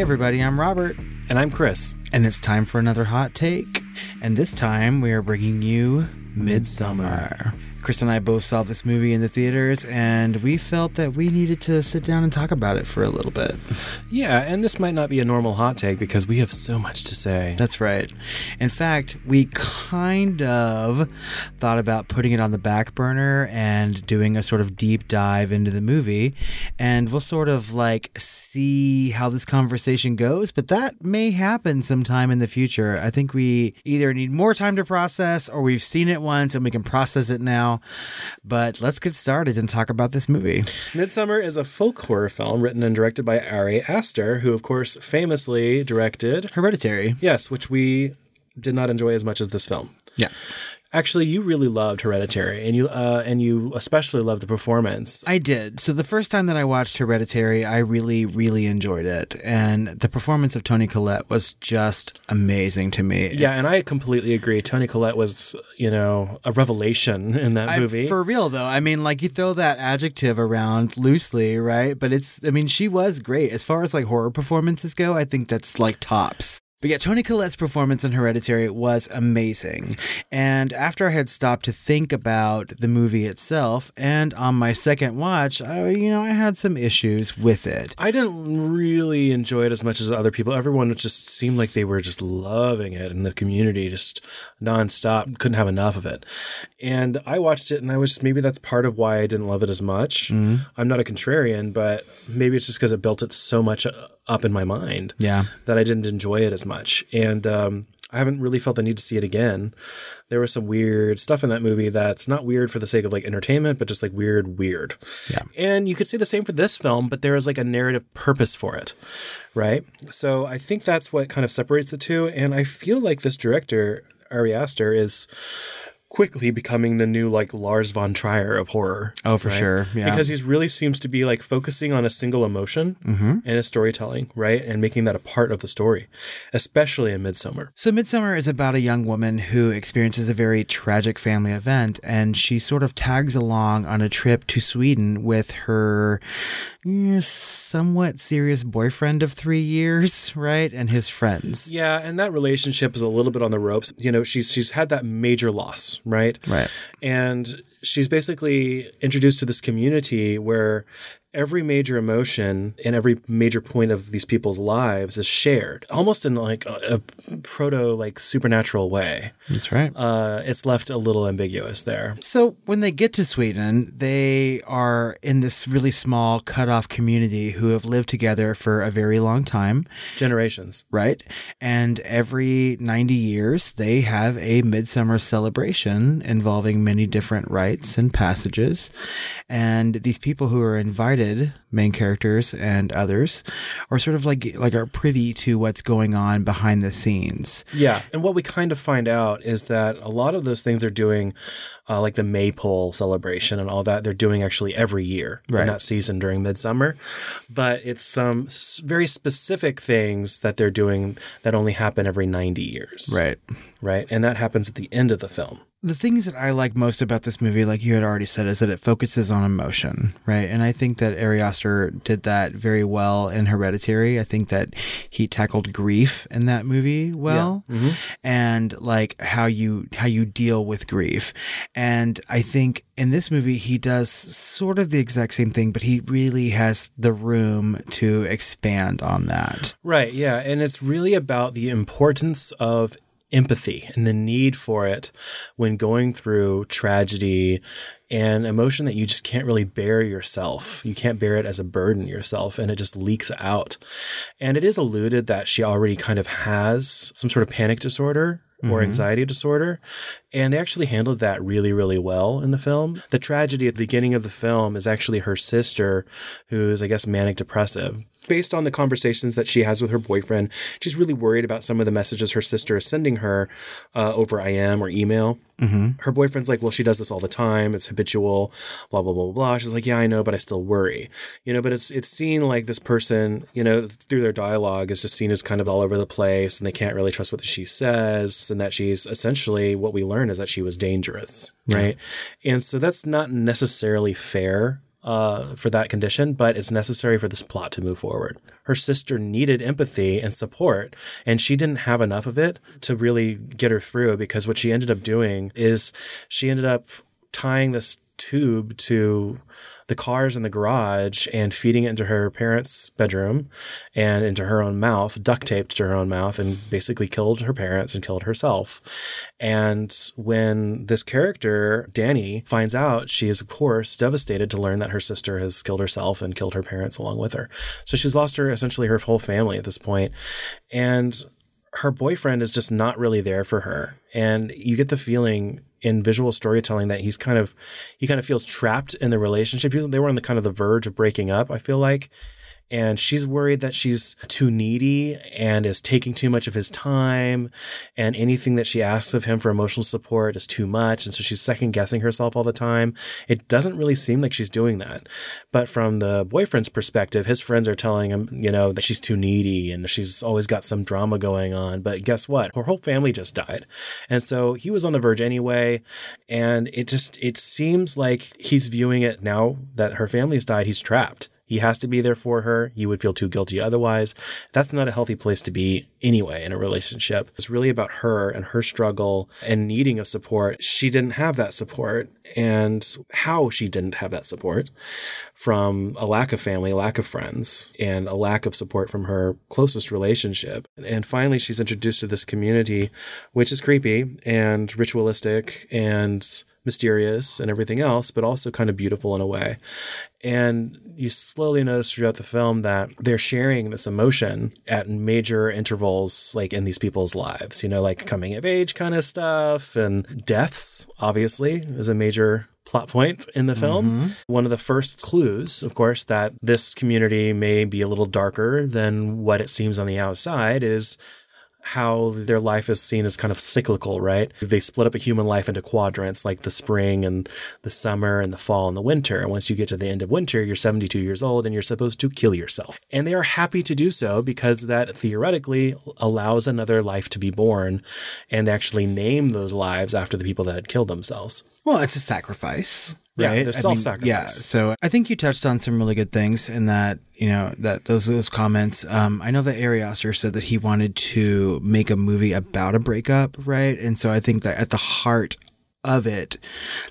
Hey, everybody, I'm Robert, And I'm Chris. and it's time for another hot take. And this time we are bringing you Midsommar. Chris and I both saw this movie in the theaters, and we felt that we needed to sit down and talk about it for a little bit. Yeah, and this might not be a normal hot take because we have so much to say. That's right. In fact, we kind of thought about putting it on the back burner and doing a sort of deep dive into the movie. And we'll sort of like see how this conversation goes, but that may happen sometime in the future. I think we either need more time to process or we've seen it once and we can process it now. But let's get started and talk about this movie. Midsommar is a folk horror film written and directed by Ari Aster, who, of course, famously directed, Hereditary. yes, which we did not enjoy as much as this film. Yeah. Actually, you really loved Hereditary, and you uh, and you especially loved the performance. I did. So the first time that I watched Hereditary, I really, really enjoyed it, and the performance of Toni Collette was just amazing to me. Yeah, and I completely agree. Toni Collette was, you know, a revelation in that I- movie. for real though, I mean, like you throw that adjective around loosely, right? But it's, I mean, she was great as far as like horror performances go. I think that's like tops. But yeah, Toni Collette's performance in Hereditary was amazing. And after I had stopped to think about the movie itself, and on my second watch, I, you know, I had some issues with it. I didn't really enjoy it as much as other people. Everyone just seemed like they were just loving it, and the community just nonstop couldn't have enough of it. And I watched it, and I was just maybe that's part of why I didn't love it as much. I'm not a contrarian, but maybe it's just because it built it so much uh, up in my mind Yeah. that I didn't enjoy it as much. And um, I haven't really felt the need to see it again. There was some weird stuff in that movie that's not weird for the sake of like entertainment, but just like weird, weird. Yeah. And you could say the same for this film, but there is like a narrative purpose for it, right? So I think that's what kind of separates the two. And I feel like this director, Ari Aster, is quickly becoming the new like Lars von Trier of horror. Oh, for sure. Yeah. Because he really seems to be like focusing on a single emotion in his storytelling, right? And making that a part of the story, especially in Midsommar. So, Midsommar is about a young woman who experiences a very tragic family event, and she sort of tags along on a trip to Sweden with her mm, somewhat serious boyfriend of three years, right? And his friends. Yeah, and that relationship is a little bit on the ropes. You know, she's she's had that major loss, right? Right. And she's basically introduced to this community where every major emotion and every major point of these people's lives is shared, almost in like a, a proto like supernatural way. That's right. Uh, it's left a little ambiguous there. So when they get to Sweden, they are in this really small cut-off community who have lived together for a very long time, Generations. right? And every 90 years, they have a midsummer celebration involving many different rites and passages. And these people who are invited, main characters and others, are sort of like like are privy to what's going on behind the scenes. Yeah. And what we kind of find out is that a lot of those things they're doing, uh, like the Maypole celebration and all that, they're doing actually every year Right. in that season during midsummer. But it's some very specific things that they're doing that only happen every 90 years. Right. Right. And that happens at the end of the film. The things that I like most about this movie, like you had already said, is that it focuses on emotion, right? And I think that Ari Aster did that very well in Hereditary. I think that he tackled grief in that movie well, mm-hmm. and like how you how you deal with grief. And I think in this movie he does sort of the exact same thing, but he really has the room to expand on that. Right. Yeah. And it's really about the importance of empathy and the need for it when going through tragedy and emotion that you just can't really bear yourself. You can't bear it as a burden yourself and it just leaks out. And it is alluded that she already kind of has some sort of panic disorder or mm-hmm. anxiety disorder. And they actually handled that really, really well in the film. The tragedy at the beginning of the film is actually her sister, who's, I guess, manic depressive. Based on the conversations that she has with her boyfriend, she's really worried about some of the messages her sister is sending her uh, over IM or email. Her boyfriend's like, well, she does this all the time. It's habitual, blah, blah, blah, blah, blah. She's like, yeah, I know, but I still worry. You know, but it's it's seen like this person, you know, through their dialogue is just seen as kind of all over the place and they can't really trust what she says and that she's essentially what we learn is that she was dangerous, right? And so that's not necessarily fair uh, for that condition, but it's necessary for this plot to move forward. Her sister needed empathy and support, and she didn't have enough of it to really get her through because what she ended up doing is she ended up tying this tube to the cars in the garage and feeding it into her parents' bedroom and into her own mouth, duct taped to her own mouth, and basically killed her parents and killed herself. And when this character, Danny, finds out, she is, of course, devastated to learn that her sister has killed herself and killed her parents along with her. So she's lost her essentially her whole family at this point. And her boyfriend is just not really there for her. And you get the feeling in visual storytelling that he's kind of he kind of feels trapped in the relationship. They were on the kind of the verge of breaking up, I feel like and she's worried that she's too needy and is taking too much of his time and anything that she asks of him for emotional support is too much and so she's second guessing herself all the time. It doesn't really seem like she's doing that. But from the boyfriend's perspective his friends are telling him you know that she's too needy and she's always got some drama going on. But guess what? Her whole family just died. And so he was on the verge anyway and it just it seems like he's viewing it now that her family's died he's trapped he has to be there for her. You would feel too guilty otherwise. That's not a healthy place to be anyway in a relationship. It's really about her and her struggle and needing of support. She didn't have that support and how she didn't have that support from a lack of family, a lack of friends, and a lack of support from her closest relationship. And finally, she's introduced to this community, which is creepy and ritualistic and mysterious and everything else, but also kind of beautiful in a way. And you slowly notice throughout the film that they're sharing this emotion at major intervals, like in these people's lives, you know, like coming of age kind of stuff and deaths, obviously, is a major plot point in the film. Mm-hmm. One of the first clues, of course, that this community may be a little darker than what it seems on the outside is how their life is seen as kind of cyclical, right? They split up a human life into quadrants like the spring and the summer and the fall and the winter. And once you get to the end of winter, you're 72 years old and you're supposed to kill yourself. And they are happy to do so because that theoretically allows another life to be born and they actually name those lives after the people that had killed themselves. Well, it's a sacrifice. Right? Yeah, there's self-sacrifice. yeah, so I think you touched on some really good things in that, you know, that those those comments. Um, I know that Ari Aster said that he wanted to make a movie about a breakup, right? And so I think that at the heart of it,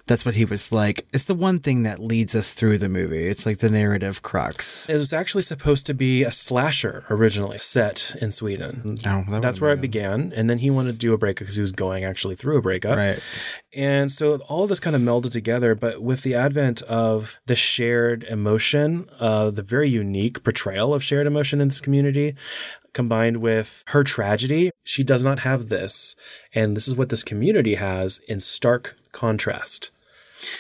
that's what he was like. It's the one thing that leads us through the movie. It's like the narrative crux. It was actually supposed to be a slasher originally set in Sweden. Oh, that that's where it began. And then he wanted to do a breakup because he was going actually through a breakup. Right. And so all of this kind of melded together. But with the advent of the shared emotion, uh, the very unique portrayal of shared emotion in this community, combined with her tragedy, she does not have this. And this is what this community has in stark contrast.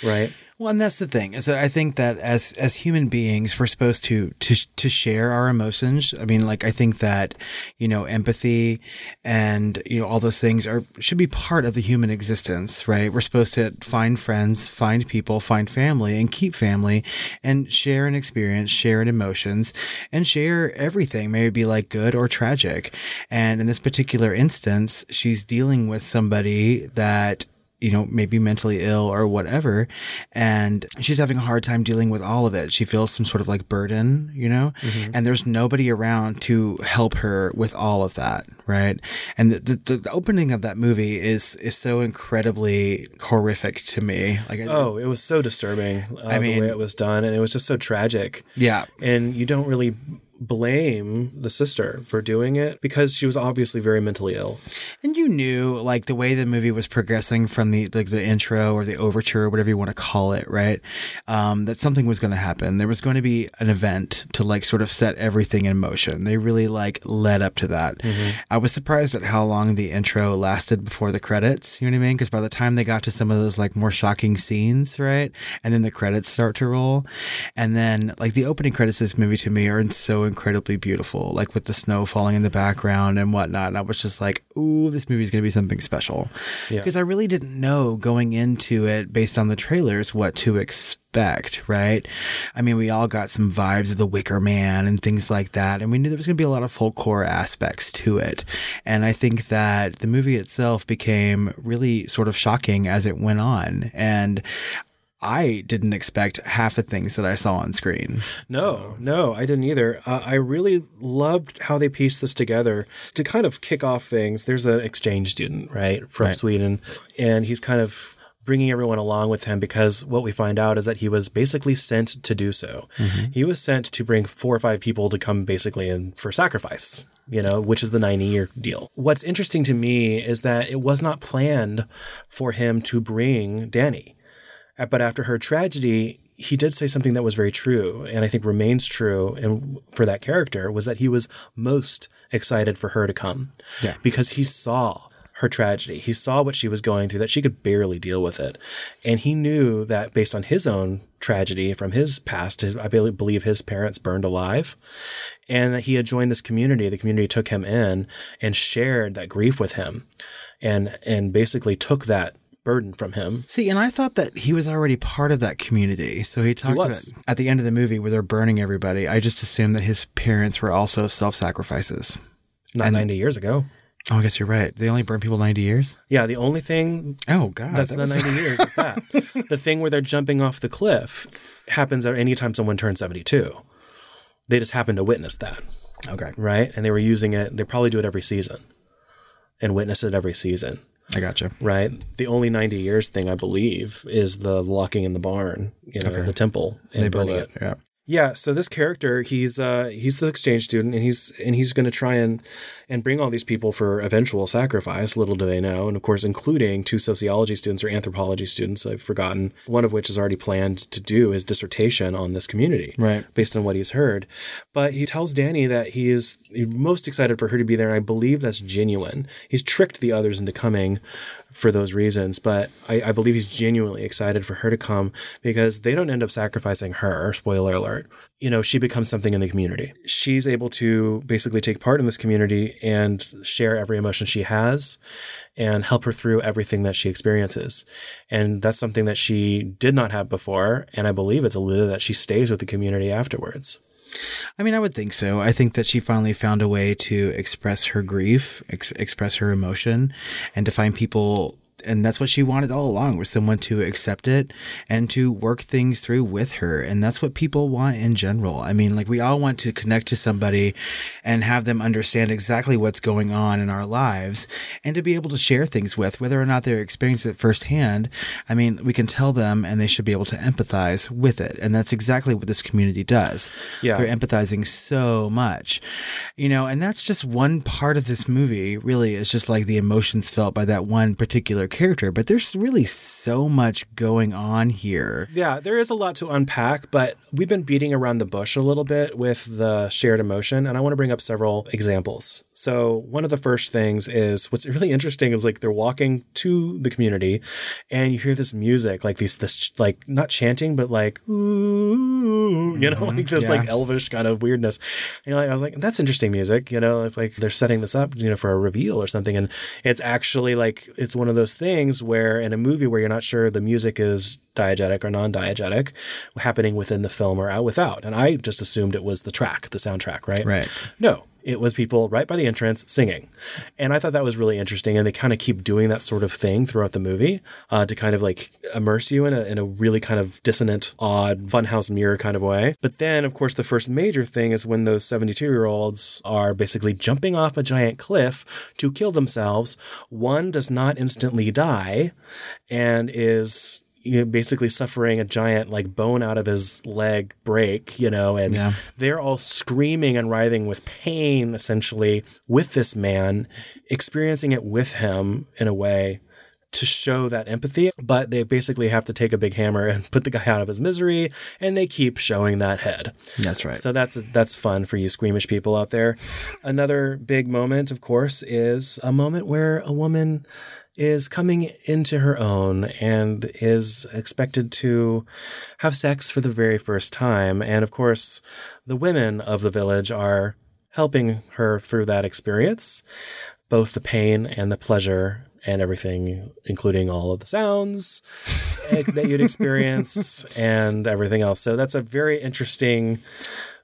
Right. Well, and that's the thing is that I think that as as human beings, we're supposed to to to share our emotions. I mean, like I think that you know empathy and you know all those things are should be part of the human existence, right? We're supposed to find friends, find people, find family, and keep family, and share an experience, share an emotions, and share everything. Maybe be like good or tragic. And in this particular instance, she's dealing with somebody that you know, maybe mentally ill or whatever. And she's having a hard time dealing with all of it. She feels some sort of like burden, you know, mm-hmm. and there's nobody around to help her with all of that. Right. And the, the, the opening of that movie is, is so incredibly horrific to me. Like, oh, it was so disturbing. Uh, I mean, the way it was done. And it was just so tragic. Yeah. And you don't really blame the sister for doing it because she was obviously very mentally ill. And you knew like the way the movie was progressing from the like the intro or the overture or whatever you want to call it, right? Um, that something was going to happen. There was going to be an event to like sort of set everything in motion. They really like led up to that. Mm-hmm. I was surprised at how long the intro lasted before the credits. You know what I mean? Because by the time they got to some of those like more shocking scenes, right, and then the credits start to roll, and then like the opening credits of this movie to me are so incredibly beautiful, like with the snow falling in the background and whatnot. And I was just like, ooh, this movie's going to be something special. Because yeah. I really didn't know going into it based on the trailers what to expect, right? I mean, we all got some vibes of the Wicker Man and things like that. And we knew there was going to be a lot of folklore aspects to it. And I think that the movie itself became really sort of shocking as it went on. And I didn't expect half the things that I saw on screen. No, no, I didn't either. Uh, I really loved how they pieced this together to kind of kick off things. There's an exchange student, right, from Right. Sweden, and he's kind of bringing everyone along with him because what we find out is that he was basically sent to do so. He was sent to bring four or five people to come basically in for sacrifice. You know, which is the 90 year deal. What's interesting to me is that it was not planned for him to bring Danny. Uh, But after her tragedy, he did say something that was very true, and I think remains true. And for that character, was that he was most excited for her to come, Yeah. because he saw her tragedy. He saw what she was going through; that she could barely deal with it, and he knew that based on his own tragedy from his past, his, I believe believe his parents burned alive, and that he had joined this community. The community took him in and shared that grief with him, and and basically took that burden from him See, and I thought that he was already part of that community. So he talked was. about at the end of the movie where they're burning everybody. I just assumed that his parents were also self sacrifices. not 90 years ago. Oh, I guess you're right. They only burn people 90 years? Yeah, the only thing Oh, God. that's that the was- 90 years is that. the thing where they're jumping off the cliff happens at any time someone turns 72. They just happen to witness that, okay. right? And they were using it, they probably do it every season and witness it every season, I gotcha. right? The only 90 years thing, I believe, is the locking in the barn, you know, the temple and They built building it. Yeah. Yeah, so this character, he's uh he's the exchange student and he's and he's going to try and and bring all these people for eventual sacrifice, little do they know, and of course including two sociology students or anthropology students, I've forgotten, one of which is already planned to do his dissertation on this community. Right. Based on what he's heard. But he tells Danny that he is most excited for her to be there and I believe that's genuine. He's tricked the others into coming for those reasons, but I, I believe he's genuinely excited for her to come because they don't end up sacrificing her. Spoiler alert. You know, she becomes something in the community. She's able to basically take part in this community and share every emotion she has and help her through everything that she experiences. And that's something that she did not have before. And I believe it's a alluded that she stays with the community afterwards. I mean, I would think so. I think that she finally found a way to express her grief, ex- express her emotion, and to find people. And that's what she wanted all along was someone to accept it and to work things through with her. And that's what people want in general. I mean, like we all want to connect to somebody and have them understand exactly what's going on in our lives and to be able to share things with, whether or not they're experiencing it firsthand. I mean, we can tell them and they should be able to empathize with it. And that's exactly what this community does. Yeah. They're empathizing so much, you know, and that's just one part of this movie, really, is just like the emotions felt by that one particular character. But there's really so much going on here. Yeah, there is a lot to unpack, but we've been beating around the bush a little bit with the shared emotion, and I want to bring up several examples. So, one of the first things is what's really interesting is like they're walking to the community, and you hear this music, like these, this, like not chanting, but like, ooh, you know, like this yeah. like elvish kind of weirdness. And like, I was like, that's interesting music, you know, it's like they're setting this up, you know, for a reveal or something. And it's actually like, it's one of those things where in a movie where you're not sure the music is diegetic or non-diegetic happening within the film or out without. And I just assumed it was the track, the soundtrack, right? Right. No, it was people right by the entrance singing. And I thought that was really interesting. And they kind of keep doing that sort of thing throughout the movie uh, to kind of like immerse you in a, in a really kind of dissonant, odd, funhouse mirror kind of way. But then, of course, the first major thing is when those 72 year olds are basically jumping off a giant cliff to kill themselves. One does not instantly die and is you know, basically suffering a giant like bone out of his leg break, you know, and Yeah. they're all screaming and writhing with pain essentially with this man, experiencing it with him in a way to show that empathy, but they basically have to take a big hammer and put the guy out of his misery, and they keep showing that head. That's right. So that's that's fun for you squeamish people out there. Another big moment, of course, is a moment where a woman is coming into her own and is expected to have sex for the very first time. And of course, the women of the village are helping her through that experience, both the pain and the pleasure and everything, including all of the sounds that you'd experience and everything else. So that's a very interesting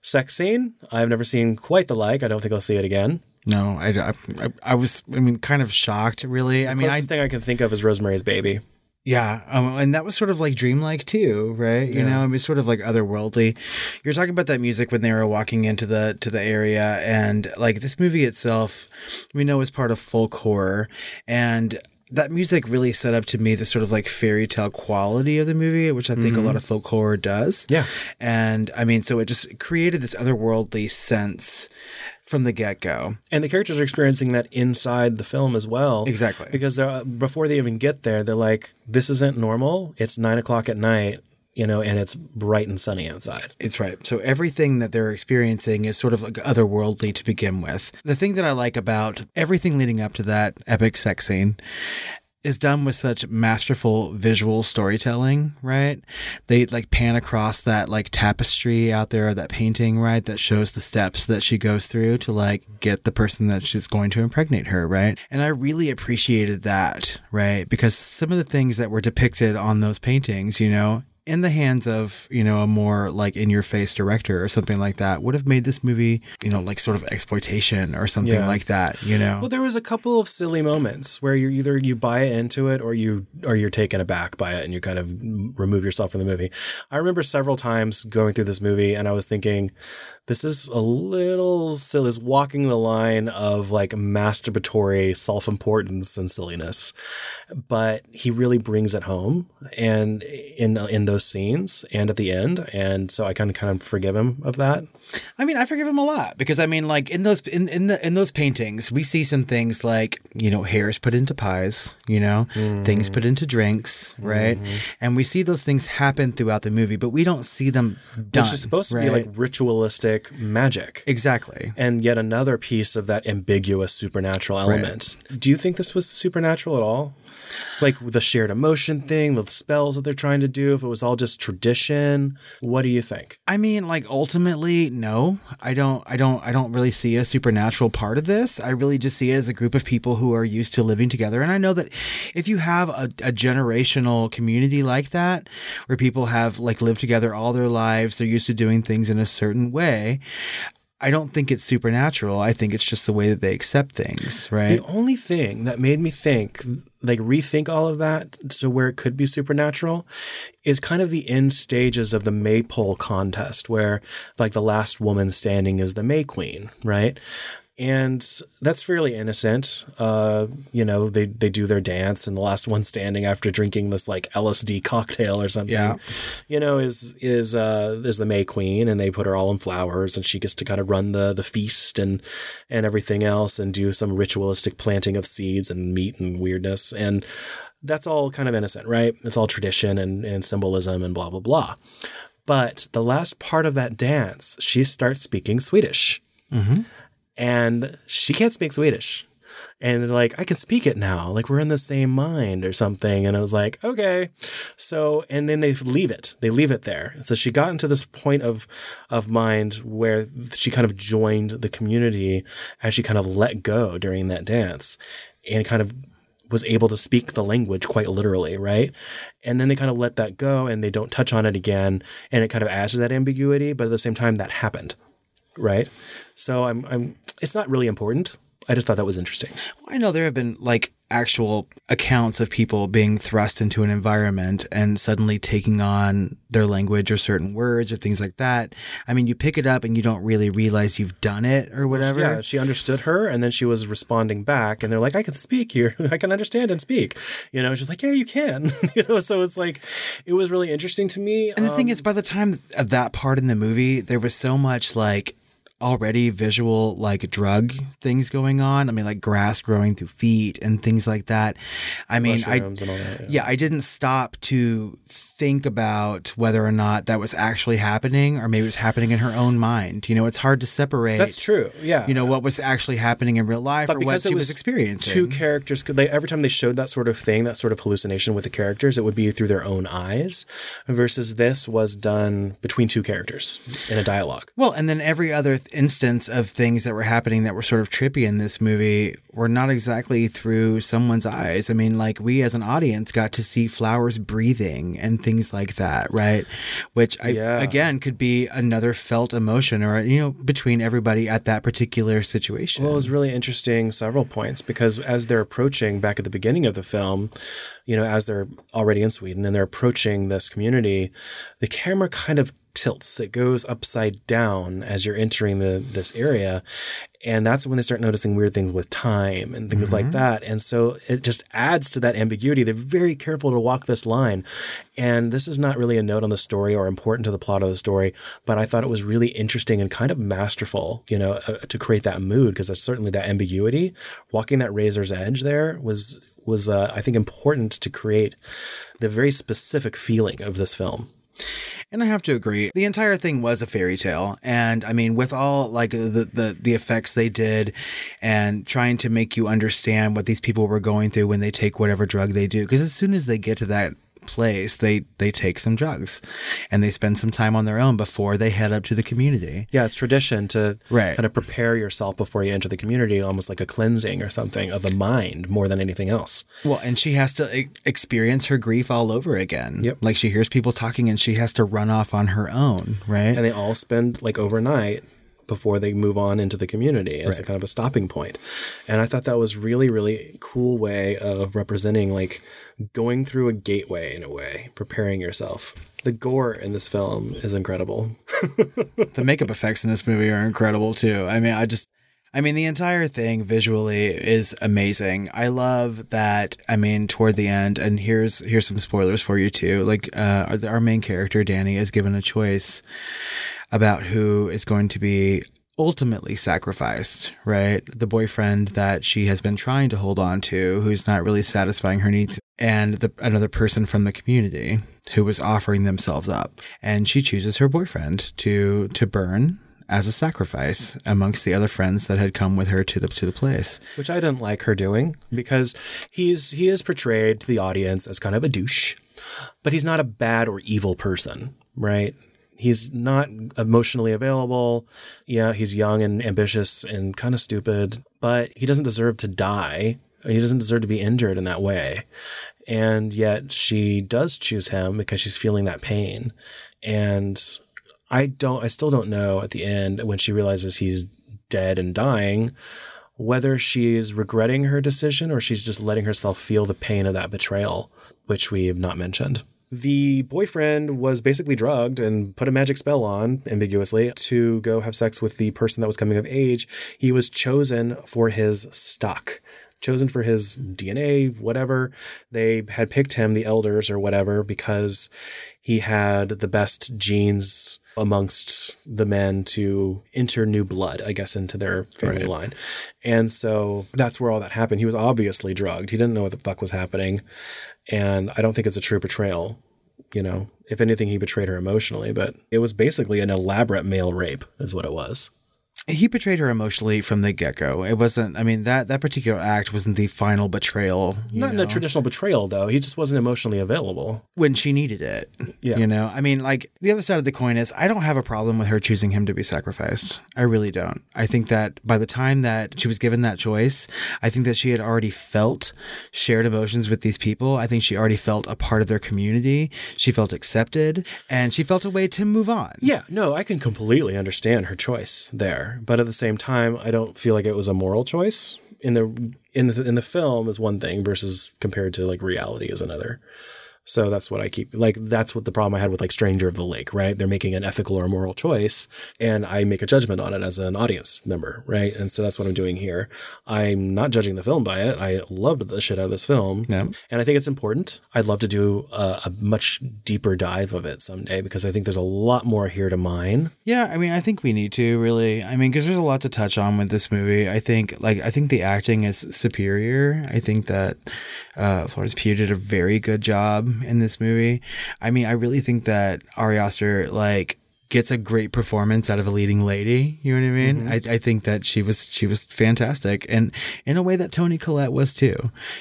sex scene. I've never seen quite the like. I don't think I'll see it again. No, I, I, I was, I mean, kind of shocked, really. I mean, I, thing I can think of is Rosemary's Baby. Yeah, um, and that was sort of like dreamlike too, right? You Yeah. know, I mean, sort of like otherworldly. You're talking about that music when they were walking into the to the area, and like this movie itself, we know is part of folk horror, and that music really set up to me the sort of like fairy tale quality of the movie, which I think a lot mm-hmm. of folk horror does. Yeah. and I mean, so it just created this otherworldly sense from the get go. And the characters are experiencing that inside the film as well. Exactly. Because uh, before they even get there, they're like, this isn't normal. It's nine o'clock at night, you know, and it's bright and sunny outside. It's right. So everything that they're experiencing is sort of like otherworldly to begin with. The thing that I like about everything leading up to that epic sex scene is done with such masterful visual storytelling, right? They like pan across that like tapestry out there, that painting, right? That shows the steps that she goes through to like get the person that she's going to impregnate her, right? And I really appreciated that, right? Because some of the things that were depicted on those paintings, you know, in the hands of you know a more like in your face director or something like that would have made this movie you know like sort of exploitation or something Yeah. like that you know Well, there was a couple of silly moments where you either you buy into it or you or you're taken aback by it and you kind of remove yourself from the movie. I remember several times going through this movie and I was thinking, this is a little silly. Is walking the line of like masturbatory self importance and silliness, but he really brings it home and in in those scenes and at the end, and so I kind of kind of forgive him of that. I mean, I forgive him a lot because I mean, like in those in in the in those paintings, we see some things like you know hairs put into pies, you know, things put into drinks, right? Mm-hmm. And we see those things happen throughout the movie, but we don't see them done. Which is supposed to be like ritualistic magic. exactly. and yet another piece of that ambiguous supernatural element. Do you think this was supernatural at all? Like the shared emotion thing, the spells that they're trying to do, if it was all just tradition, what do you think? I mean, like ultimately, no. I don't I don't I don't really see a supernatural part of this. I really just see it as a group of people who are used to living together. And I know that if you have a, a generational community like that, where people have like lived together all their lives, they're used to doing things in a certain way. I don't think it's supernatural. I think it's just the way that they accept things, right? The only thing that made me think, like rethink all of that to where it could be supernatural, is kind of the end stages of the maypole contest, where like the last woman standing is the May Queen, right? And that's fairly innocent. Uh, you know, they they do their dance, and the last one standing after drinking this like LSD cocktail or something, Yeah. you know, is is uh is the May Queen, and they put her all in flowers, and she gets to kind of run the the feast and and everything else, and do some ritualistic planting of seeds and meat and weirdness, and that's all kind of innocent, right? It's all tradition and and symbolism and blah blah blah. But the last part of that dance, she starts speaking Swedish and she can't speak Swedish. And like, I can speak it now. Like we're in the same mind or something. And I was like, okay. So, and then they leave it. They leave it there. So she got into this point of of mind where she kind of joined the community as she kind of let go during that dance, and kind of was able to speak the language quite literally, right? And then they kind of let that go and they don't touch on it again, and it kind of adds to that ambiguity. But at the same time, that happened right? So I'm I'm it's not really important. I just thought that was interesting. I know there have been like actual accounts of people being thrust into an environment and suddenly taking on their language or certain words or things like that. I mean, you pick it up and you don't really realize you've done it or whatever. Yeah, she understood her, and then she was responding back, and they're like, "I can speak here. I can understand and speak." You know, she's like, "Yeah, you can." you know, so it's like, it was really interesting to me. And the thing um, is, by the time of that part in the movie, there was so much like already visual like drug things going on. I mean, like grass growing through feet and things like that. I mean, I mushrooms all that. yeah, I didn't stop to think about whether or not that was actually happening or maybe it was happening in her own mind. You know, it's hard to separate. That's true. Yeah, You know what was actually happening in real life But or what because she it was, was experiencing. two characters could they every time they showed that sort of thing that sort of hallucination with the characters it would be through their own eyes versus this was done between two characters in a dialogue Well, and then every other th- instance of things that were happening that were sort of trippy in this movie were not exactly through someone's eyes. I mean, like we as an audience got to see flowers breathing and things like that, right? Which I Yeah. again could be another felt emotion or you know between everybody at that particular situation. Well, it was really interesting several points because as they're approaching back at the beginning of the film, you know, as they're already in Sweden and they're approaching this community, the camera kind of tilts. It goes upside down as you're entering the this area. And that's when they start noticing weird things with time and things like that. And so it just adds to that ambiguity. They're very careful to walk this line. And this is not really a note on the story or important to the plot of the story, but I thought it was really interesting and kind of masterful, you know, uh, to create that mood because that's certainly that ambiguity. Walking that razor's edge there was was uh, I think important to create the very specific feeling of this film. And I have to agree. The entire thing was a fairy tale. And I mean, with all like the, the, the effects they did and trying to make you understand what these people were going through when they take whatever drug they do. Because as soon as they get to that place, they, they take some drugs and they spend some time on their own before they head up to the community. Yeah, it's tradition to Right. kind of prepare yourself before you enter the community, almost like a cleansing or something of the mind more than anything else. Well, and she has to e- experience her grief all over again. Yep. Like she hears people talking and she has to run off on her own, right? and they all spend like overnight before they move on into the community as a kind of a stopping point. And I thought that was really, really cool way of representing like going through a gateway in a way, preparing yourself. The gore in this film is incredible. the makeup effects in this movie are incredible too. I mean, I just I mean, the entire thing visually is amazing. I love that. I mean, toward the end, and here's here's some spoilers for you too. Like, uh, our, our main character Danny is given a choice about who is going to be ultimately sacrificed, right? The boyfriend that she has been trying to hold on to, who's not really satisfying her needs, and the, another person from the community who was offering themselves up. And she chooses her boyfriend to to burn as a sacrifice amongst the other friends that had come with her to the to the place. which I didn't like her doing because he's he is portrayed to the audience as kind of a douche, but he's not a bad or evil person, right? He's not emotionally available. Yeah, he's young and ambitious and kind of stupid, but he doesn't deserve to die. He doesn't deserve to be injured in that way. And yet she does choose him because she's feeling that pain. And I don't, I still don't know at the end when she realizes he's dead and dying whether she's regretting her decision or she's just letting herself feel the pain of that betrayal, which we have not mentioned. The boyfriend was basically drugged and put a magic spell on, ambiguously, to go have sex with the person that was coming of age. He was chosen for his stock, chosen for his DNA, whatever. They had picked him, the elders or whatever, because he had the best genes amongst the men to enter new blood, I guess, into their family line. And so that's where all that happened. He was obviously drugged. He didn't know what the fuck was happening. And I don't think it's a true portrayal. You know, if anything, he betrayed her emotionally, but it was basically an elaborate male rape, is what it was. He betrayed her emotionally from the get go. It wasn't. I mean that that particular act wasn't the final betrayal. Not in a traditional betrayal, though. He just wasn't emotionally available. when she needed it. Yeah. You know, I mean, like the other side of the coin is I don't have a problem with her choosing him to be sacrificed. I really don't. I think that by the time that she was given that choice, I think that she had already felt shared emotions with these people. I think she already felt a part of their community. She felt accepted and she felt a way to move on. Yeah, no, I can completely understand her choice there, but at the same time, I don't feel like it was a moral choice. In the in the in the film is one thing versus compared to like reality is another. So that's what I keep like that's what the problem I had with like Stranger of the Lake, right? They're making an ethical or moral choice and I make a judgment on it as an audience member, right? And so that's what I'm doing here. I'm not judging the film by it. I loved the shit out of this film. Yeah. And I think it's important. I'd love to do a, a much deeper dive of it someday because I think there's a lot more here to mine. Yeah, I mean, I think we need to really. I mean, because there's a lot to touch on with this movie. I think, like, I think the acting is superior. I think that uh, Florence Pugh did a very good job in this movie. I mean, I really think that Ari Aster, like, gets a great performance out of a leading lady. You know what I mean? Mm-hmm. I, I think that she was she was fantastic, and in a way that Toni Collette was too.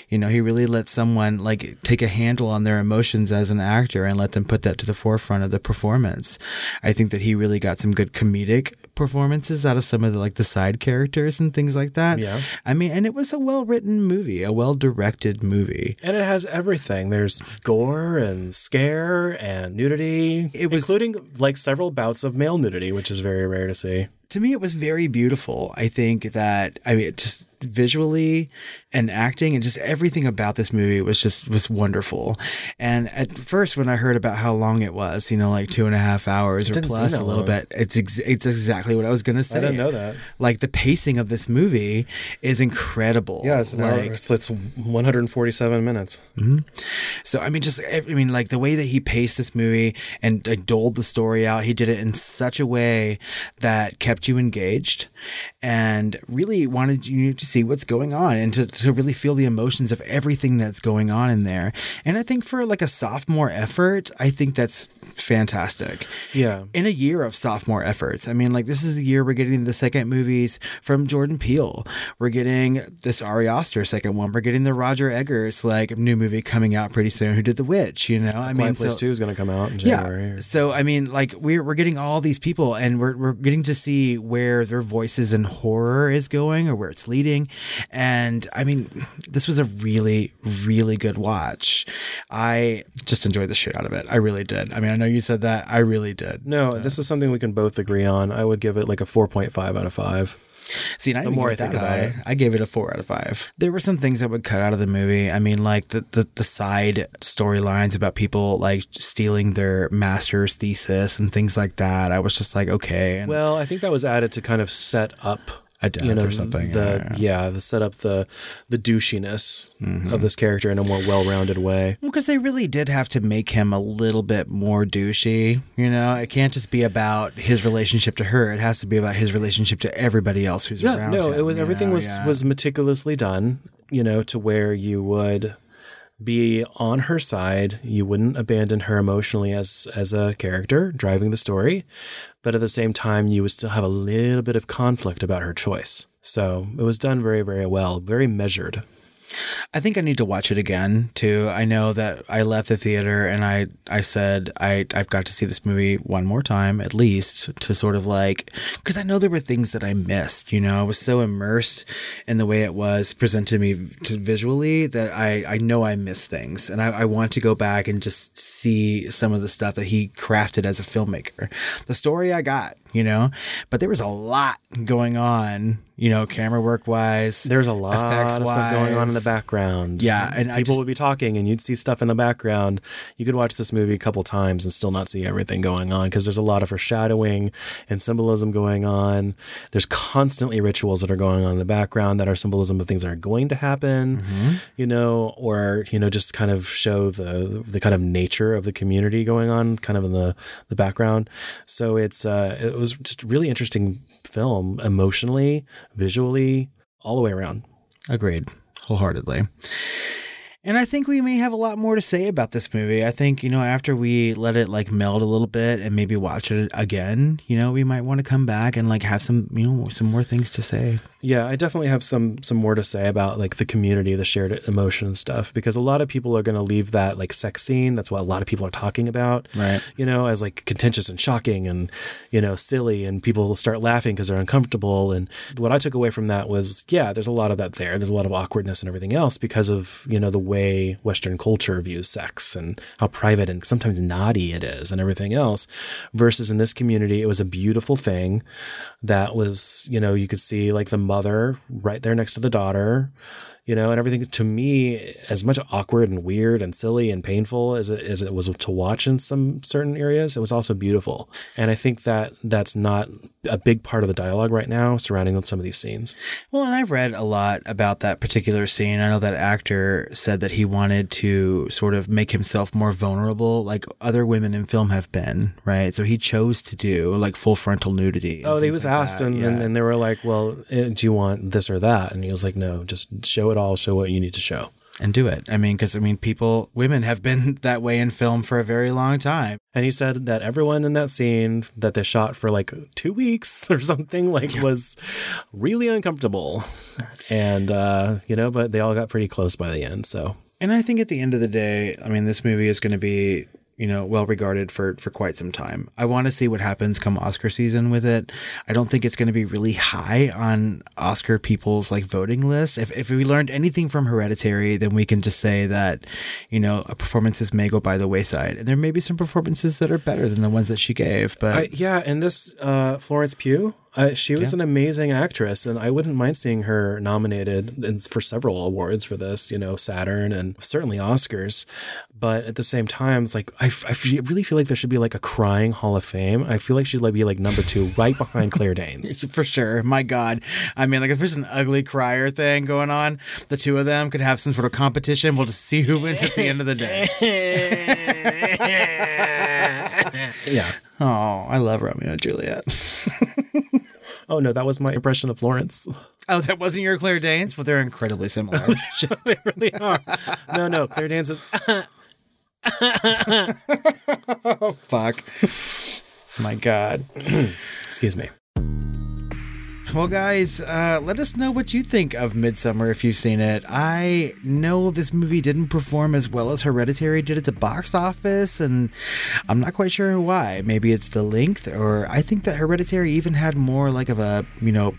You know, he really let someone like take a handle on their emotions as an actor and let them put that to the forefront of the performance. I think that he really got some good comedic performances out of some of the like the side characters and things like that. Yeah. I mean, and it was a well written movie, a well directed movie. And it has everything. There's gore and scare and nudity. It was including like several bouts of male nudity, which is very rare to see. To me it was very beautiful. I think that I mean it just visually and acting and just everything about this movie was just was wonderful. And at first, when I heard about how long it was, you know, like two and a half hours or plus a little long. bit, it's ex- it's exactly what I was gonna say. I didn't know that. Like the pacing of this movie is incredible. Yeah, it's like it's, it's 147 minutes. Mm-hmm. So I mean, just I mean, like the way that he paced this movie and like, doled the story out, he did it in such a way that kept you engaged and really wanted you to see what's going on and to, to really feel the emotions of everything that's going on in there. And I think for like a sophomore effort, I think that's fantastic. Yeah. In a year of sophomore efforts, I mean, like this is the year we're getting the second movies from Jordan Peele. We're getting this Ari Aster second one. We're getting the Roger Eggers like new movie coming out pretty soon. Who did The Witch? You know, I mean, Place so, Two is going to come out in January. Yeah. So I mean, like we're we're getting all these people, and we're we're getting to see where their voices and horror is going or where it's leading. And I mean, this was a really, really good watch. I just enjoyed the shit out of it. I really did. I mean, I know you said that. I really did. No, this is something we can both agree on. I would give it like a 4.5 out of 5. See, the more I think about it, I gave it a four out of five. There were some things that would cut out of the movie. I mean, like the the, the side storylines about people like stealing their master's thesis and things like that. I was just like, okay. And well, I think that was added to kind of set up a death you know, or something. The, yeah, yeah. yeah, the set up the the douchiness mm-hmm. of this character in a more well rounded way. Well, because they really did have to make him a little bit more douchey. You know, it can't just be about his relationship to her. It has to be about his relationship to everybody else who's yeah, around. No, him, it was everything know? was yeah. was meticulously done. You know, to where you would be on her side. You wouldn't abandon her emotionally as as a character driving the story, but at the same time you would still have a little bit of conflict about her choice. So, it was done very very well, very measured. I think I need to watch it again too. I know that I left the theater and I I said I I've got to see this movie one more time at least to sort of like because I know there were things that I missed. You know, I was so immersed in the way it was presented to me visually that I I know I missed things and I, I want to go back and just see some of the stuff that he crafted as a filmmaker. The story I got, you know, but there was a lot going on you know, camera work wise. There's a lot of stuff going on in the background. Yeah, and people just, would be talking, and you'd see stuff in the background. You could watch this movie a couple times and still not see everything going on because there's a lot of foreshadowing and symbolism going on. There's constantly rituals that are going on in the background that are symbolism of things that are going to happen. Mm-hmm. You know, or you know, just kind of show the the kind of nature of the community going on, kind of in the the background. So it's uh, it was just a really interesting film emotionally, visually, all the way around. Agreed, wholeheartedly. And I think we may have a lot more to say about this movie. I think, you know, after we let it like meld a little bit and maybe watch it again, you know, we might want to come back and like have some, you know, some more things to say. Yeah, I definitely have some some more to say about like the community, the shared emotion and stuff because a lot of people are going to leave that like sex scene, that's what a lot of people are talking about, right? You know, as like contentious and shocking and, you know, silly and people will start laughing because they're uncomfortable and what I took away from that was, yeah, there's a lot of that there. There's a lot of awkwardness and everything else because of, you know, the way Western culture views sex and how private and sometimes naughty it is and everything else. Versus in this community, it was a beautiful thing that was, you know, you could see like the mother right there next to the daughter you know, and everything to me, as much awkward and weird and silly and painful as it, as it was to watch in some certain areas, it was also beautiful. And I think that that's not a big part of the dialogue right now surrounding some of these scenes. Well, and I've read a lot about that particular scene. I know that actor said that he wanted to sort of make himself more vulnerable, like other women in film have been, right? So he chose to do like full frontal nudity. Oh, he was like asked, and, yeah. and, and, they were like, well, eh, do you want this or that? And he was like, no, just show it it all, show what you need to show. and do it. I mean, because I mean, people, women have been that way in film for a very long time. And he said that everyone in that scene that they shot for like two weeks or something like was really uncomfortable. And, uh, you know, but they all got pretty close by the end. So, And I think at the end of the day, I mean, this movie is going to be, you know, well regarded for for quite some time. I want to see what happens come Oscar season with it. I don't think it's going to be really high on Oscar people's like voting list. If if we learned anything from Hereditary, then we can just say that, you know, performances may go by the wayside, and there may be some performances that are better than the ones that she gave. But I, yeah. And this, uh, Florence Pugh, uh, she was Yeah. an amazing actress, and I wouldn't mind seeing her nominated in, for several awards for this, you know, Saturn and certainly Oscars. But at the same time, it's like I, I really feel like there should be like a crying Hall of Fame. I feel like she'd like be like number two, right behind Claire Danes. For sure. My God. I mean, like, if there's an ugly crier thing going on, the two of them could have some sort of competition. We'll just see who wins at the end of the day. yeah. Oh, I love Romeo and Juliet. Oh no, that was my impression of Florence. Oh, that wasn't your Claire Danes? Well, they're incredibly similar. they really are. No, no, Claire Danes is. Oh, fuck. My God. Excuse me. Well, guys, uh, let us know what you think of Midsommar if you've seen it. I know this movie didn't perform as well as Hereditary did at the box office, and I'm not quite sure why. Maybe it's the length, or I think that Hereditary even had more like of a, you know,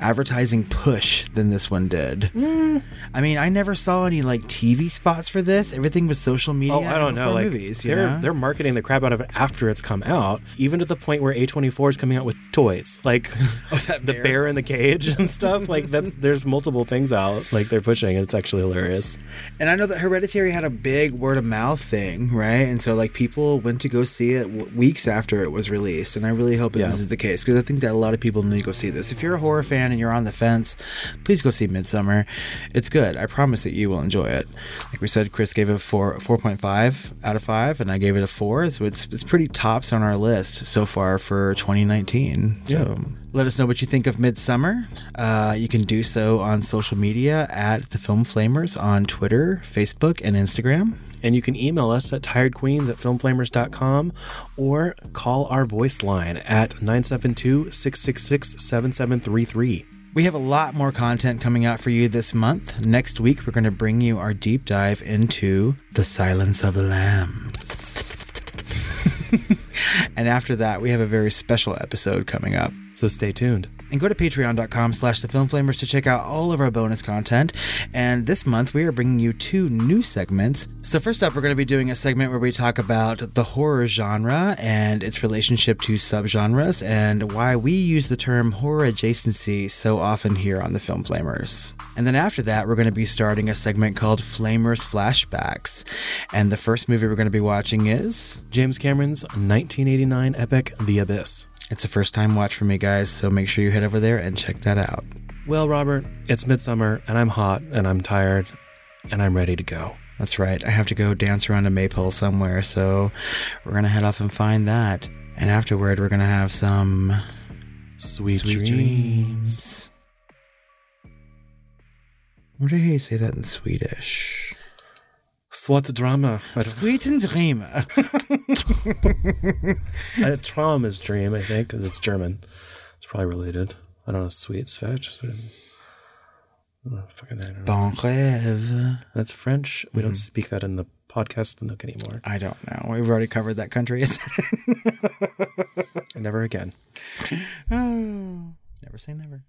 advertising push than this one did. I mean, I never saw any like TV spots for this. Everything was social media. Oh, I don't know. Like movies, they're know? they're marketing the crap out of it after it's come out, even to the point where A24 is coming out with toys like Oh, the bear. in the cage and stuff. Like that's there's multiple things out like they're pushing. and It's actually hilarious. And I know that Hereditary had a big word of mouth thing, right? And so like people went to go see it w- weeks after it was released, and I really hope that Yeah. this is the case because I think that a lot of people need to go see this. If you're a horror fan and you're on the fence, please go see Midsommar. It's good. I promise that you will enjoy it. Like we said, Chris gave it four four point five out of five, and I gave it a four. So it's it's pretty tops on our list so far for 2019. So let us know what you think of Midsommar. Uh, you can do so on social media at the Film Flamers on Twitter, Facebook, and Instagram. And you can email us at tiredqueens at filmflamers.com or call our voice line at 972 666 7733. We have a lot more content coming out for you this month. Next week, we're going to bring you our deep dive into The Silence of the Lambs. and after that, we have a very special episode coming up. So stay tuned. And go to patreon.com slash the film flamers to check out all of our bonus content. And this month we are bringing you two new segments. So first up we're going to be doing a segment where we talk about the horror genre and its relationship to subgenres and why we use the term horror adjacency so often here on the film flamers. And then after that we're going to be starting a segment called flamers flashbacks. And the first movie we're going to be watching is James Cameron's 1989 epic The Abyss. It's a first time watch for me guys so make sure you head over there and check that out Well, Robert, it's midsummer and I'm hot and I'm tired and I'm ready to go. That's right. I have to go dance around a maypole somewhere, so we're gonna head off and find that. And afterward, we're gonna have some Sweet, sweet dreams. dreams. Wonder how you say that in Swedish. Swat drama. Sweet and dream. Uh, Traum is dream, I think. 'cause It's German. It's probably related. I don't know. Sweet Svetch. sort of- I don't know, fucking, I don't know. Bon rêve. That's French. We don't speak that in the podcast nook anymore. I don't know. We've already covered that country. Never again. never say never.